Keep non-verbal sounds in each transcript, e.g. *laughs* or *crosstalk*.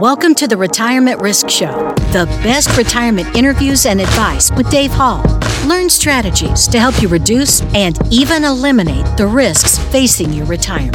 Welcome to the Retirement Risk Show, the best retirement interviews and advice with Dave Hall. Learn strategies to help you reduce and even eliminate the risks facing your retirement.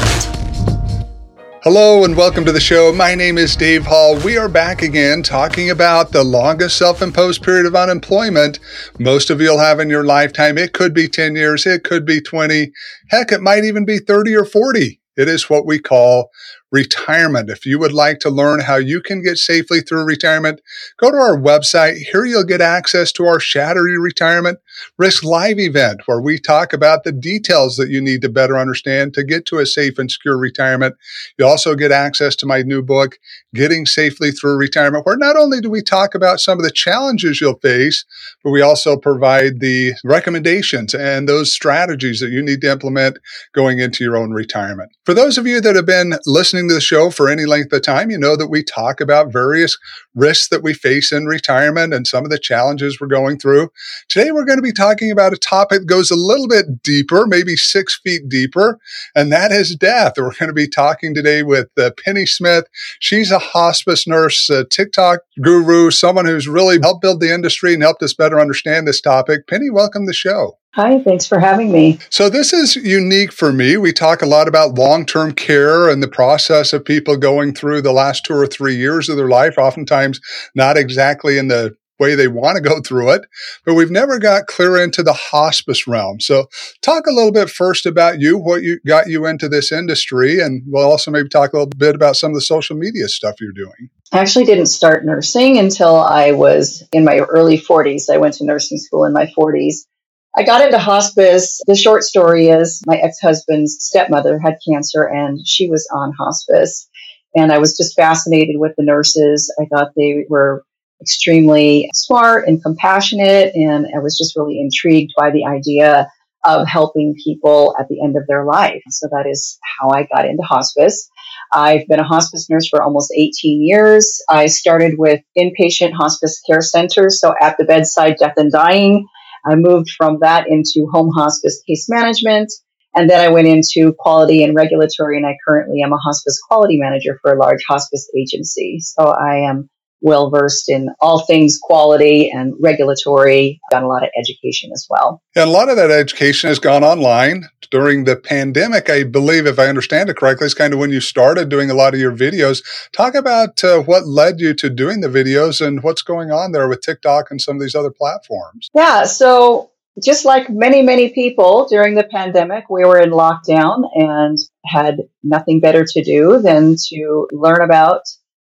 Hello and welcome to the show. My name is Dave Hall. We are back again talking about the longest self imposed period of unemployment most of you'll have in your lifetime. It could be 10 years, it could be 20, heck, it might even be 30 or 40. It is what we call retirement. If you would like to learn how you can get safely through retirement, go to our website. Here you'll get access to our Shatter Your Retirement Risk Live event where we talk about the details that you need to better understand to get to a safe and secure retirement. You also get access to my new book, Getting Safely Through Retirement, where not only do we talk about some of the challenges you'll face, but we also provide the recommendations and those strategies that you need to implement going into your own retirement. For those of you that have been listening to the show for any length of time, you know that we talk about various risks that we face in retirement and some of the challenges we're going through. Today, we're going to be talking about a topic that goes a little bit deeper, maybe six feet deeper, and that is death. We're going to be talking today with uh, Penny Smith. She's a hospice nurse, a TikTok guru, someone who's really helped build the industry and helped us better understand this topic. Penny, welcome to the show. Hi, thanks for having me. So, this is unique for me. We talk a lot about long term care and the process of people going through the last two or three years of their life, oftentimes not exactly in the way they want to go through it, but we've never got clear into the hospice realm. So, talk a little bit first about you, what you got you into this industry, and we'll also maybe talk a little bit about some of the social media stuff you're doing. I actually didn't start nursing until I was in my early 40s. I went to nursing school in my 40s I got into hospice. The short story is my ex husband's stepmother had cancer and she was on hospice. And I was just fascinated with the nurses. I thought they were extremely smart and compassionate. And I was just really intrigued by the idea of helping people at the end of their life. So that is how I got into hospice. I've been a hospice nurse for almost 18 years. I started with inpatient hospice care centers, so at the bedside death and dying I moved from that into home hospice case management. And then I went into quality and regulatory, and I currently am a hospice quality manager for a large hospice agency. So I am well versed in all things quality and regulatory. Done a lot of education as well. And a lot of that education has gone online during the pandemic. I believe, if I understand it correctly, it's kind of when you started doing a lot of your videos. Talk about uh, what led you to doing the videos and what's going on there with TikTok and some of these other platforms. Yeah. So just like many, many people during the pandemic, we were in lockdown and had nothing better to do than to learn about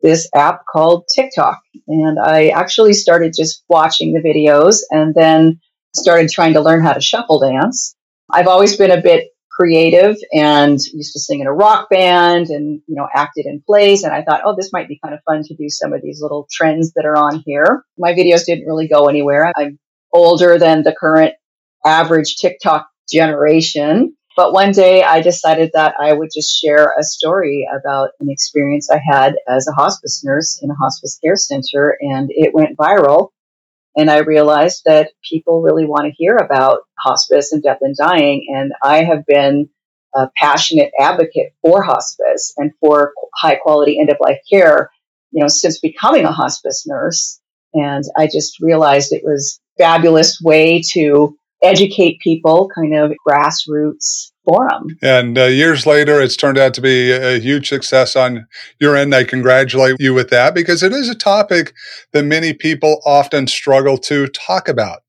this app called TikTok. And I actually started just watching the videos and then started trying to learn how to shuffle dance. I've always been a bit creative and used to sing in a rock band and, you know, acted in plays. And I thought, oh, this might be kind of fun to do some of these little trends that are on here. My videos didn't really go anywhere. I'm older than the current average TikTok generation. But one day I decided that I would just share a story about an experience I had as a hospice nurse in a hospice care center and it went viral. And I realized that people really want to hear about hospice and death and dying. And I have been a passionate advocate for hospice and for high quality end of life care, you know, since becoming a hospice nurse. And I just realized it was fabulous way to educate people, kind of grassroots forum. And uh, years later, it's turned out to be a huge success on your end. I congratulate you with that because it is a topic that many people often struggle to talk about.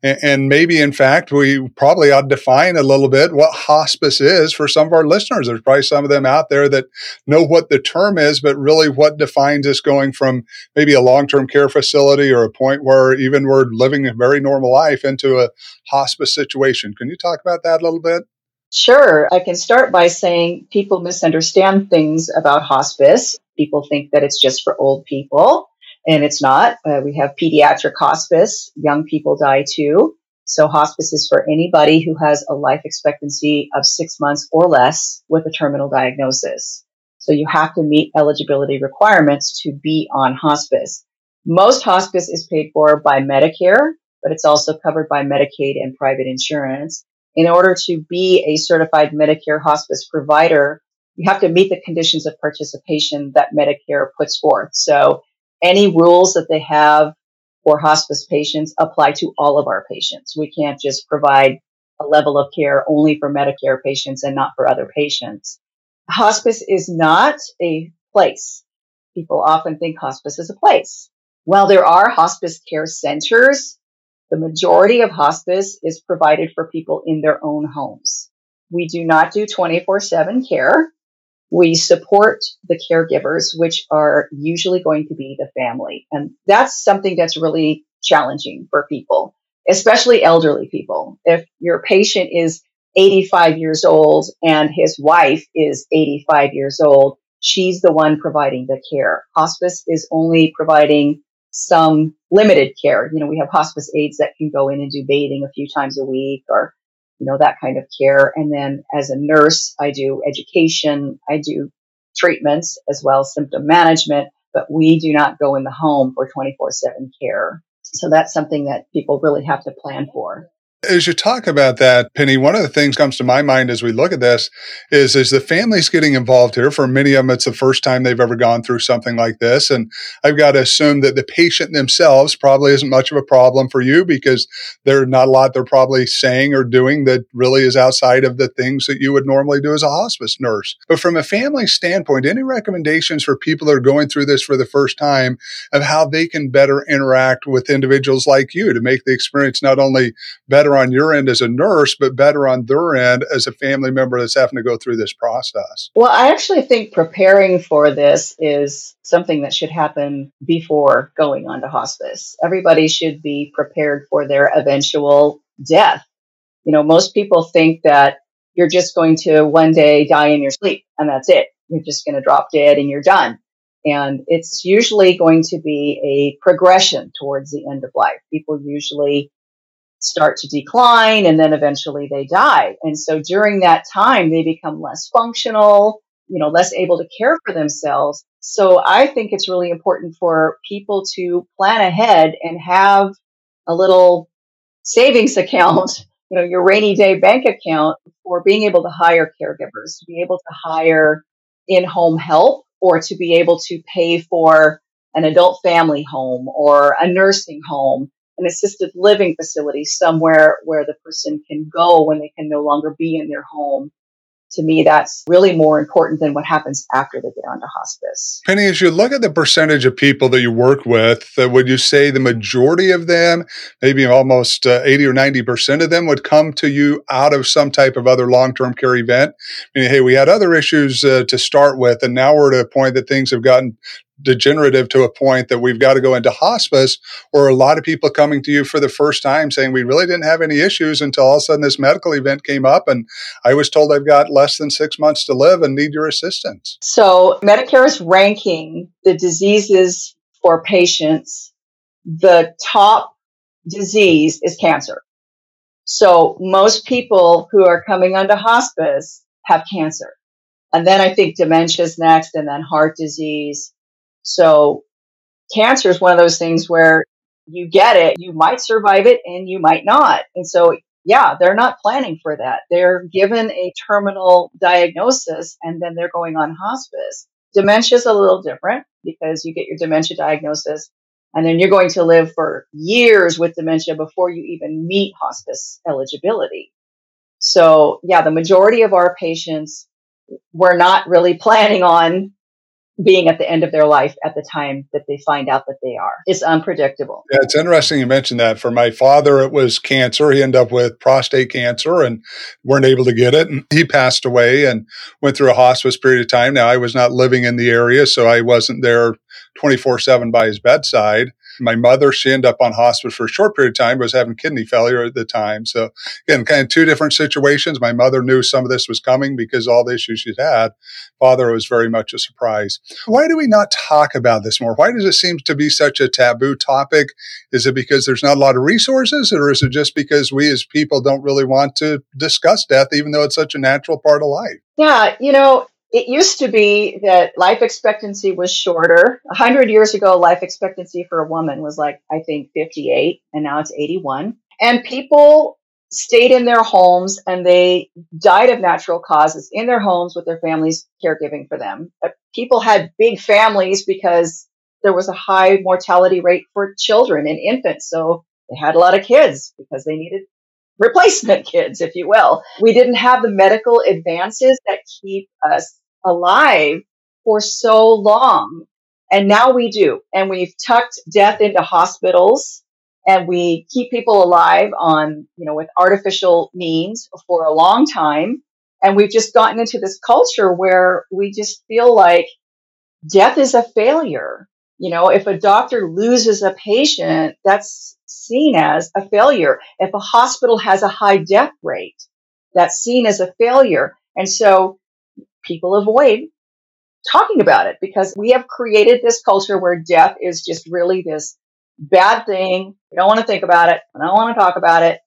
And maybe, in fact, we probably ought to define a little bit what hospice is for some of our listeners. There's probably some of them out there that know what the term is, but really what defines us going from maybe a long term care facility or a point where even we're living a very normal life into a hospice situation. Can you talk about that a little bit? Sure. I can start by saying people misunderstand things about hospice. People think that it's just for old people and it's not. Uh, we have pediatric hospice. Young people die too. So hospice is for anybody who has a life expectancy of six months or less with a terminal diagnosis. So you have to meet eligibility requirements to be on hospice. Most hospice is paid for by Medicare, but it's also covered by Medicaid and private insurance. In order to be a certified Medicare hospice provider, you have to meet the conditions of participation that Medicare puts forth. So any rules that they have for hospice patients apply to all of our patients. We can't just provide a level of care only for Medicare patients and not for other patients. Hospice is not a place. People often think hospice is a place. While there are hospice care centers, the majority of hospice is provided for people in their own homes. We do not do 24 7 care. We support the caregivers, which are usually going to be the family. And that's something that's really challenging for people, especially elderly people. If your patient is 85 years old and his wife is 85 years old, she's the one providing the care. Hospice is only providing some limited care. You know, we have hospice aides that can go in and do bathing a few times a week or, you know, that kind of care. And then as a nurse, I do education. I do treatments as well as symptom management, but we do not go in the home for 24 seven care. So that's something that people really have to plan for. As you talk about that, Penny, one of the things comes to my mind as we look at this is is the families getting involved here. For many of them, it's the first time they've ever gone through something like this, and I've got to assume that the patient themselves probably isn't much of a problem for you because there's not a lot they're probably saying or doing that really is outside of the things that you would normally do as a hospice nurse. But from a family standpoint, any recommendations for people that are going through this for the first time of how they can better interact with individuals like you to make the experience not only better better on your end as a nurse, but better on their end as a family member that's having to go through this process? Well, I actually think preparing for this is something that should happen before going on to hospice. Everybody should be prepared for their eventual death. You know, most people think that you're just going to one day die in your sleep and that's it. You're just going to drop dead and you're done. And it's usually going to be a progression towards the end of life. People usually start to decline and then eventually they die. And so during that time, they become less functional, you know, less able to care for themselves. So I think it's really important for people to plan ahead and have a little savings account, *laughs* you know, your rainy day bank account for being able to hire caregivers, to be able to hire in home help or to be able to pay for an adult family home or a nursing home an assisted living facility somewhere where the person can go when they can no longer be in their home. To me, that's really more important than what happens after they get onto hospice. Penny, as you look at the percentage of people that you work with, uh, would you say the majority of them, maybe almost uh, 80 or 90% of them, would come to you out of some type of other long term care event? Meaning, hey, we had other issues uh, to start with, and now we're at a point that things have gotten degenerative to a point that we've got to go into hospice, or a lot of people coming to you for the first time saying, We really didn't have any issues until all of a sudden this medical event came up, and I was told I've got less than six months to live and need your assistance. So, Medicare is ranking the diseases for patients. The top disease is cancer. So, most people who are coming onto hospice have cancer. And then I think dementia is next, and then heart disease so cancer is one of those things where you get it, you might survive it and you might not. And so, yeah, they're not planning for that. They're given a terminal diagnosis and then they're going on hospice. Dementia is a little different because you get your dementia diagnosis and then you're going to live for years with dementia before you even meet hospice eligibility. So yeah, the majority of our patients were not really *laughs* planning on being at the end of their life at the time that they find out that they are. It's unpredictable. Yeah, it's interesting you mentioned that. For my father, it was cancer. He ended up with prostate cancer and weren't able to get it. And he passed away and went through a hospice period of time. Now, I was not living in the area, so I wasn't there 24 7 by his bedside. My mother, she ended up on hospice for a short period of time, was having kidney failure at the time. So again, kind of two different situations. My mother knew some of this was coming because all the issues she'd had. Father was very much a surprise. Why do we not talk about this more? Why does it seem to be such a taboo topic? Is it because there's not a lot of resources or is it just because we as people don't really want to discuss death, even though it's such a natural part of life? Yeah, you know, it used to be that life expectancy was shorter. A hundred years ago, life expectancy for a woman was like, I think 58, and now it's 81. And people stayed in their homes and they died of natural causes in their homes with their families caregiving for them. Uh, people had big families because there was a high mortality rate for children and infants. So they had a lot of kids because they needed replacement kids, if you will. We didn't have the medical advances that keep us alive for so long. And now we do. And we've tucked death into hospitals and we keep people alive on, you know, with artificial means for a long time. And we've just gotten into this culture where we just feel like death is a failure. You know, if a doctor loses a patient, that's seen as a failure. If a hospital has a high death rate, that's seen as a failure. And so people avoid talking about it because we have created this culture where death is just really this bad thing. We don't want to think about it. I don't want to talk about it.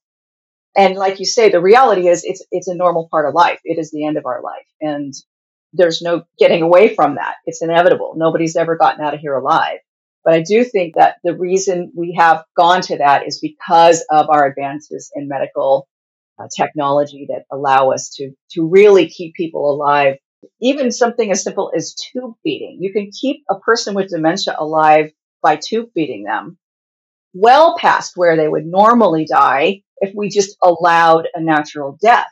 And like you say, the reality is it's, it's a normal part of life. It is the end of our life. And there's no getting away from that. It's inevitable. Nobody's ever gotten out of here alive. But I do think that the reason we have gone to that is because of our advances in medical uh, technology that allow us to, to really keep people alive. Even something as simple as tube feeding. You can keep a person with dementia alive by tube feeding them well past where they would normally die if we just allowed a natural death.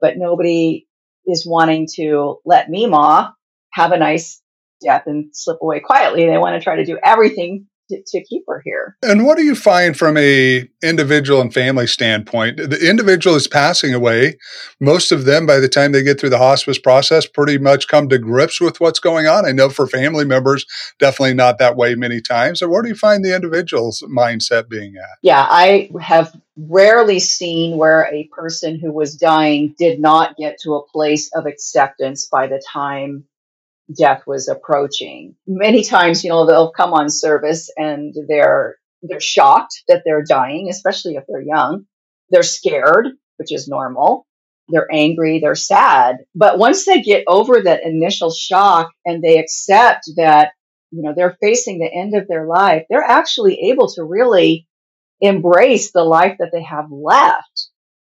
But nobody is wanting to let Mima have a nice death and slip away quietly. They want to try to do everything to, to, keep her here. And what do you find from a individual and family standpoint? The individual is passing away. Most of them, by the time they get through the hospice process, pretty much come to grips with what's going on. I know for family members, definitely not that way many times. So where do you find the individual's mindset being at? Yeah, I have rarely seen where a person who was dying did not get to a place of acceptance by the time death was approaching. Many times, you know, they'll come on service and they're, they're shocked that they're dying, especially if they're young. They're scared, which is normal. They're angry. They're sad. But once they get over that initial shock and they accept that, you know, they're facing the end of their life, they're actually able to really embrace the life that they have left.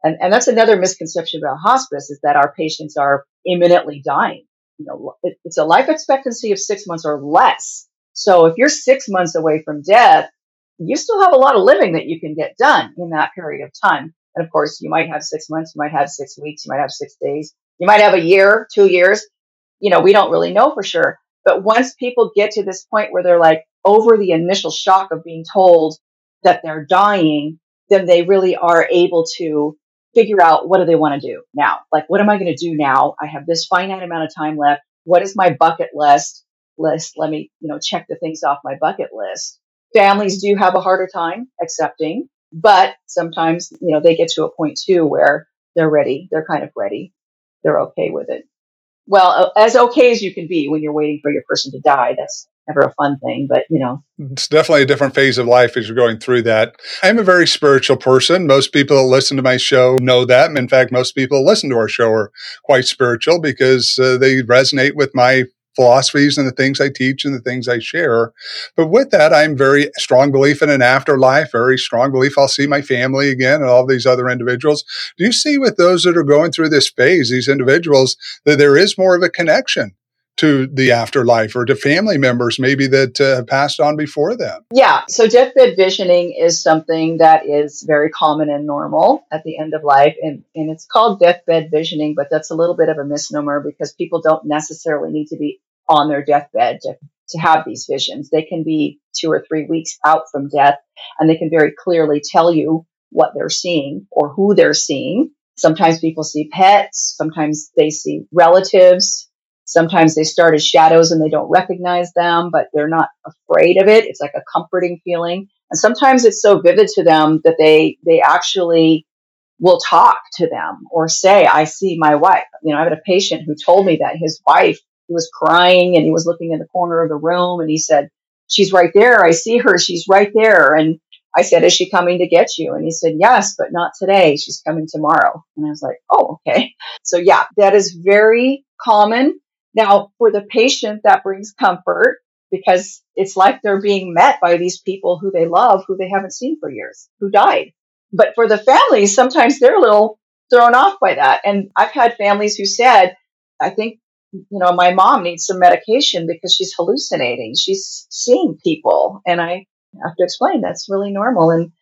And, and that's another misconception about hospice is that our patients are imminently dying you know, it's a life expectancy of six months or less. So if you're six months away from death, you still have a lot of living that you can get done in that period of time. And of course, you might have six months, you might have six weeks, you might have six days, you might have a year, two years. You know, we don't really know for sure. But once people get to this point where they're like over the initial shock of being told that they're dying, then they really are able to figure out what do they want to do now? Like, what am I going to do now? I have this finite amount of time left. What is my bucket list? List. Let me, you know, check the things off my bucket list. Families do have a harder time accepting, but sometimes, you know, they get to a point too where they're ready. They're kind of ready. They're okay with it. Well, as okay as you can be when you're waiting for your person to die. That's never a fun thing, but you know. It's definitely a different phase of life as you're going through that. I'm a very spiritual person. Most people that listen to my show know that. And in fact, most people that listen to our show are quite spiritual because uh, they resonate with my philosophies and the things I teach and the things I share. But with that, I'm very strong belief in an afterlife, very strong belief I'll see my family again and all these other individuals. Do you see with those that are going through this phase, these individuals, that there is more of a connection to the afterlife or to family members maybe that uh, have passed on before them. Yeah, so deathbed visioning is something that is very common and normal at the end of life and and it's called deathbed visioning, but that's a little bit of a misnomer because people don't necessarily need to be on their deathbed to to have these visions. They can be 2 or 3 weeks out from death and they can very clearly tell you what they're seeing or who they're seeing. Sometimes people see pets, sometimes they see relatives, Sometimes they start as shadows and they don't recognize them, but they're not afraid of it. It's like a comforting feeling. And sometimes it's so vivid to them that they, they actually will talk to them or say, I see my wife. You know, I had a patient who told me that his wife, was crying and he was looking in the corner of the room and he said, she's right there. I see her. She's right there. And I said, is she coming to get you? And he said, yes, but not today. She's coming tomorrow. And I was like, oh, okay. So yeah, that is very common. Now, for the patient, that brings comfort because it's like they're being met by these people who they love, who they haven't seen for years, who died. But for the families, sometimes they're a little thrown off by that. And I've had families who said, I think, you know, my mom needs some medication because she's hallucinating. She's seeing people. And I have to explain that's really normal. And,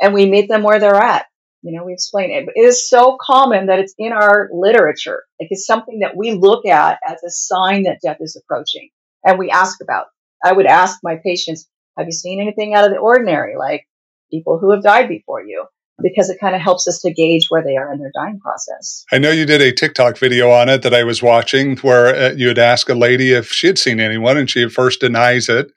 and we meet them where they're at. You know, we explain it. It is so common that it's in our literature. Like it's something that we look at as a sign that death is approaching. And we ask about. I would ask my patients, have you seen anything out of the ordinary? Like people who have died before you? Because it kind of helps us to gauge where they are in their dying process. I know you did a TikTok video on it that I was watching where uh, you had asked a lady if she had seen anyone and she first denies it.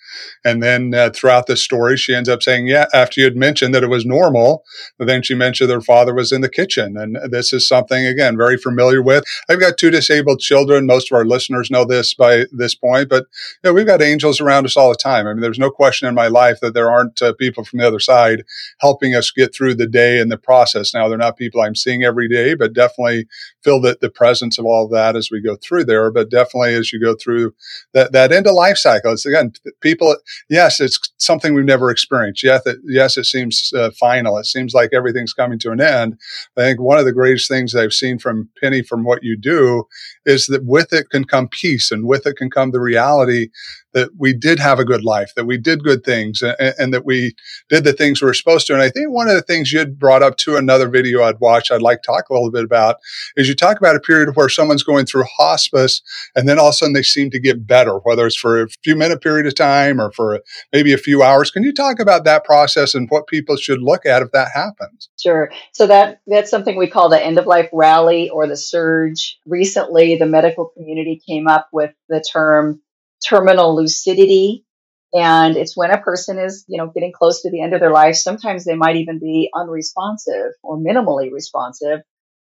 And then uh, throughout the story, she ends up saying, yeah, after you had mentioned that it was normal, but then she mentioned her father was in the kitchen. And this is something, again, very familiar with. I've got two disabled children. Most of our listeners know this by this point, but you know, we've got angels around us all the time. I mean, there's no question in my life that there aren't uh, people from the other side helping us get through the day in the process. Now, they're not people I'm seeing every day, but definitely feel that the presence of all of that as we go through there. But definitely as you go through that, that end of life cycle, it's again, people, yes, it's something we've never experienced. Yes, it, yes, it seems uh, final. It seems like everything's coming to an end. I think one of the greatest things I've seen from Penny from what you do is that with it can come peace and with it can come the reality that we did have a good life, that we did good things, and, and, that we did the things we were supposed to. And I think one of the things you had brought up to another video I'd watched, I'd like to talk a little bit about, is you talk about a period where someone's going through hospice, and then all of a sudden they seem to get better, whether it's for a few minute period of time or for maybe a few hours. Can you talk about that process and what people should look at if that happens? Sure. So that that's something we call the end of life rally or the surge. Recently, the medical community came up with the term terminal lucidity. And it's when a person is, you know, getting close to the end of their life. Sometimes they might even be unresponsive or minimally responsive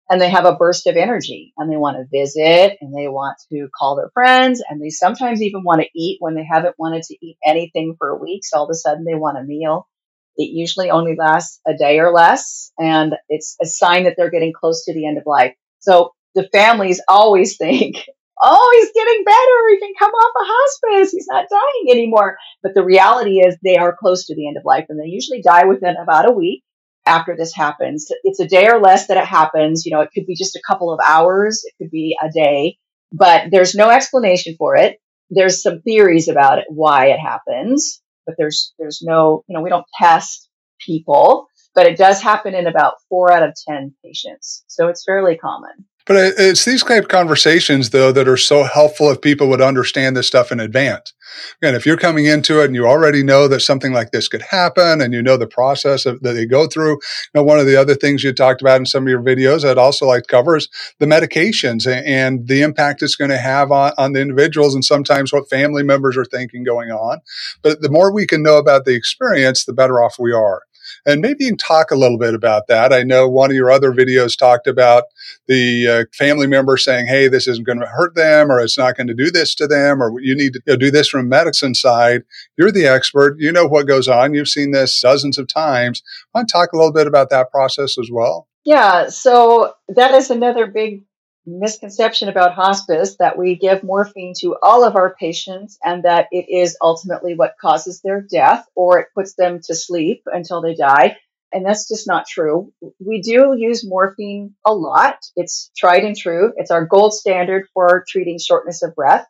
and they have a burst of energy and they want to visit and they want to call their friends and they sometimes even want to eat when they haven't wanted to eat anything for weeks. All of a sudden they want a meal. It usually only lasts a day or less and it's a sign that they're getting close to the end of life. So the families always *laughs* think oh, he's getting better. He can come off a hospice. He's not dying anymore. But the reality is they are close to the end of life and they usually die within about a week after this happens. It's a day or less that it happens. You know, it could be just a couple of hours. It could be a day, but there's no explanation for it. There's some theories about it, why it happens, but there's, there's no, you know, we don't test people, but it does happen in about four out of 10 patients. So it's fairly common. But it's these kind of conversations, though, that are so helpful if people would understand this stuff in advance. Again, if you're coming into it and you already know that something like this could happen and you know the process of, that they go through, you know, one of the other things you talked about in some of your videos I'd also like to cover is the medications and the impact it's going to have on, on the individuals and sometimes what family members are thinking going on. But the more we can know about the experience, the better off we are. And maybe you can talk a little bit about that. I know one of your other videos talked about the uh, family member saying, hey, this isn't going to hurt them or it's not going to do this to them or you need to you know, do this from medicine side. You're the expert. You know what goes on. You've seen this dozens of times. I want to talk a little bit about that process as well? Yeah, so that is another big misconception about hospice that we give morphine to all of our patients and that it is ultimately what causes their death or it puts them to sleep until they die. And that's just not true. We do use morphine a lot. It's tried and true. It's our gold standard for treating shortness of breath.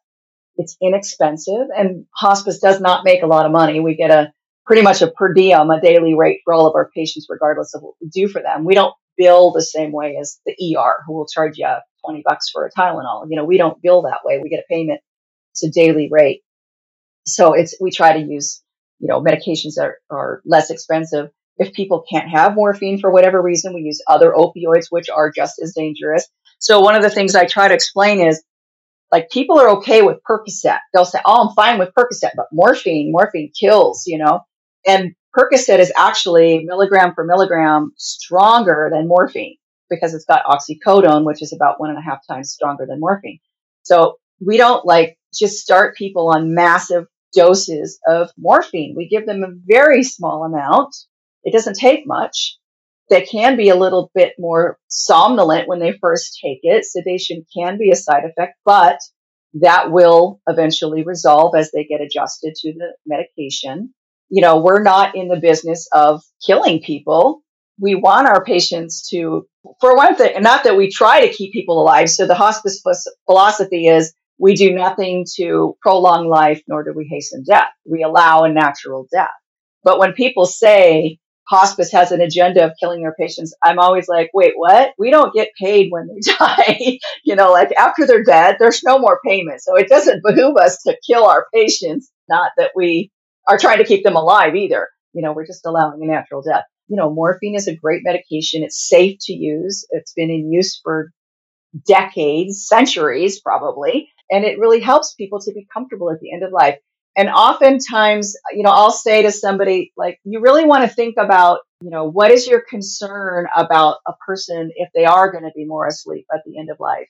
It's inexpensive and hospice does not make a lot of money. We get a pretty much a per diem, a daily rate for all of our patients, regardless of what we do for them. We don't bill the same way as the ER who will charge you 20 bucks for a Tylenol. You know, we don't bill that way. We get a payment. It's a daily rate. So it's, we try to use, you know, medications that are, are less expensive. If people can't have morphine for whatever reason, we use other opioids, which are just as dangerous. So one of the things I try to explain is like people are okay with Percocet. They'll say, Oh, I'm fine with Percocet, but morphine, morphine kills, you know, and Percocet is actually milligram for milligram stronger than morphine because it's got oxycodone, which is about one and a half times stronger than morphine. So we don't like just start people on massive doses of morphine. We give them a very small amount. It doesn't take much. They can be a little bit more somnolent when they first take it. Sedation can be a side effect, but that will eventually resolve as they get adjusted to the medication. You know, we're not in the business of killing people we want our patients to, for one thing, not that we try to keep people alive. So the hospice philosophy is we do nothing to prolong life, nor do we hasten death. We allow a natural death. But when people say hospice has an agenda of killing their patients, I'm always like, wait, what? We don't get paid when they *laughs* die. you know, like after they're dead, there's no more payment. So it doesn't behoove us to kill our patients. Not that we are trying to keep them alive either. You know, we're just allowing a natural death. You know, morphine is a great medication. It's safe to use. It's been in use for decades, centuries probably. And it really helps people to be comfortable at the end of life. And oftentimes, you know, I'll say to somebody, like, you really want to think about, you know, what is your concern about a person if they are going to be more asleep at the end of life?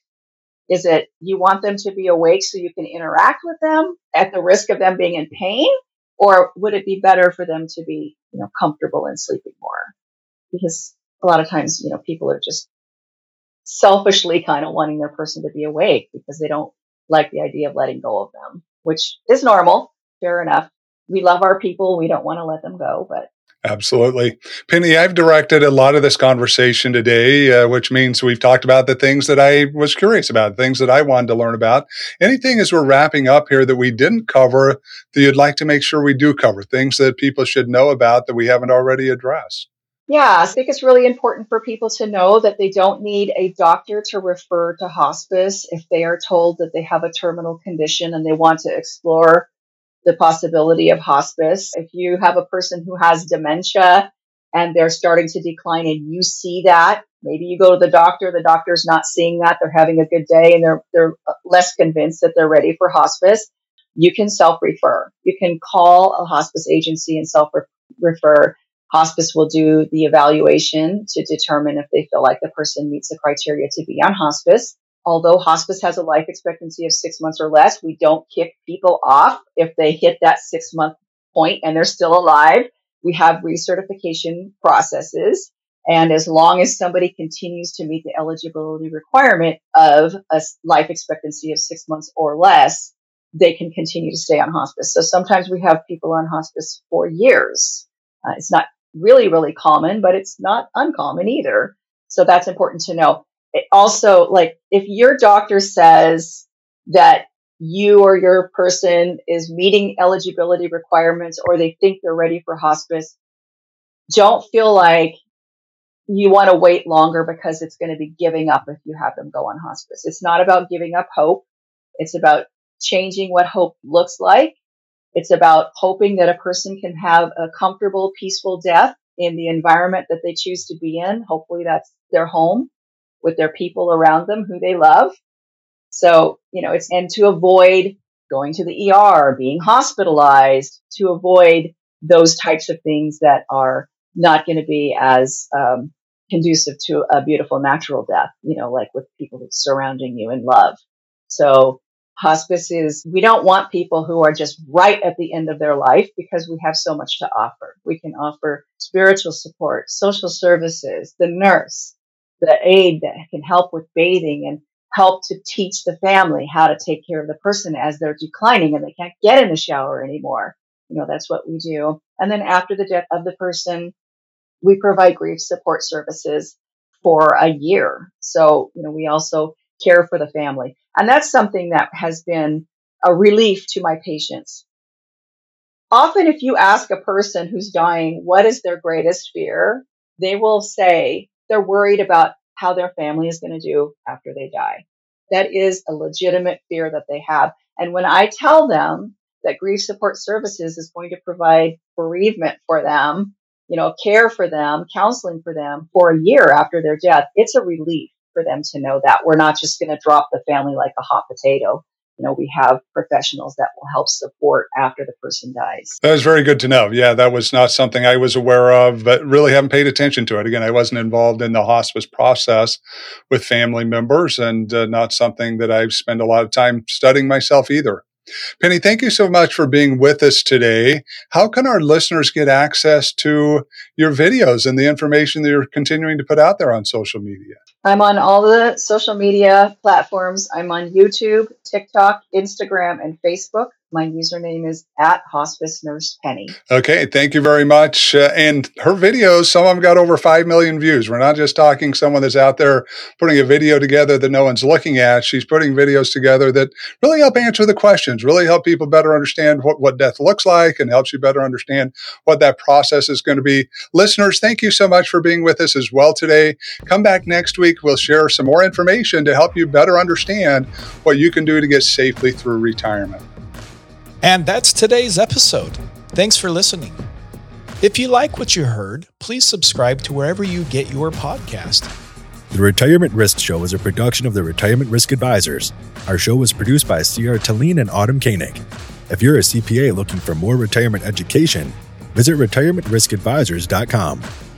Is it you want them to be awake so you can interact with them at the risk of them being in pain? Or would it be better for them to be, you know, comfortable and sleeping more? Because a lot of times, you know, people are just selfishly kind of wanting their person to be awake because they don't like the idea of letting go of them, which is normal. Fair enough. We love our people. We don't want to let them go, but Absolutely. Penny, I've directed a lot of this conversation today, uh, which means we've talked about the things that I was curious about, things that I wanted to learn about. Anything as we're wrapping up here that we didn't cover that you'd like to make sure we do cover, things that people should know about that we haven't already addressed? Yeah, I think it's really important for people to know that they don't need a doctor to refer to hospice if they are told that they have a terminal condition and they want to explore the possibility of hospice. If you have a person who has dementia and they're starting to decline and you see that, maybe you go to the doctor, the doctor's not seeing that, they're having a good day and they're, they're less convinced that they're ready for hospice. You can self-refer. You can call a hospice agency and self-refer Hospice will do the evaluation to determine if they feel like the person meets the criteria to be on hospice. Although hospice has a life expectancy of six months or less, we don't kick people off if they hit that six month point and they're still alive. We have recertification processes. And as long as somebody continues to meet the eligibility requirement of a life expectancy of six months or less, they can continue to stay on hospice. So sometimes we have people on hospice for years. Uh, it's not really, really common, but it's not uncommon either. So that's important to know. Also, like, if your doctor says that you or your person is meeting eligibility requirements or they think they're ready for hospice, don't feel like you want to wait longer because it's going to be giving up if you have them go on hospice. It's not about giving up hope. It's about changing what hope looks like it's about hoping that a person can have a comfortable, peaceful death in the environment that they choose to be in. Hopefully that's their home with their people around them who they love. So, you know, it's, and to avoid going to the ER, being hospitalized, to avoid those types of things that are not going to be as um, conducive to a beautiful natural death, you know, like with people surrounding you in love. So hospice is we don't want people who are just right at the end of their life because we have so much to offer. We can offer spiritual support, social services, the nurse, the aide that can help with bathing and help to teach the family how to take care of the person as they're declining and they can't get in the shower anymore. You know, that's what we do. And then after the death of the person, we provide grief support services for a year. So, you know, we also care for the family. And that's something that has been a relief to my patients. Often, if you ask a person who's dying, what is their greatest fear? They will say they're worried about how their family is going to do after they die. That is a legitimate fear that they have. And when I tell them that grief support services is going to provide bereavement for them, you know, care for them, counseling for them for a year after their death, it's a relief for them to know that we're not just going to drop the family like a hot potato. You know, we have professionals that will help support after the person dies. That was very good to know. Yeah, that was not something I was aware of, but really haven't paid attention to it. Again, I wasn't involved in the hospice process with family members and uh, not something that I've spent a lot of time studying myself either. Penny, thank you so much for being with us today. How can our listeners get access to your videos and the information that you're continuing to put out there on social media? I'm on all the social media platforms. I'm on YouTube, TikTok, Instagram, and Facebook. My username is at hospice nurse penny. Okay, thank you very much. Uh, and her videos, some of them got over 5 million views. We're not just talking someone that's out there putting a video together that no one's looking at. She's putting videos together that really help answer the questions, really help people better understand what, what death looks like and helps you better understand what that process is going to be. Listeners, thank you so much for being with us as well today. Come back next week. We'll share some more information to help you better understand what you can do to get safely through retirement. And that's today's episode. Thanks for listening. If you like what you heard, please subscribe to wherever you get your podcast. The Retirement Risk Show is a production of the Retirement Risk Advisors. Our show was produced by Sierra Talene and Autumn Koenig. If you're a CPA looking for more retirement education, visit retirementriskadvisors.com.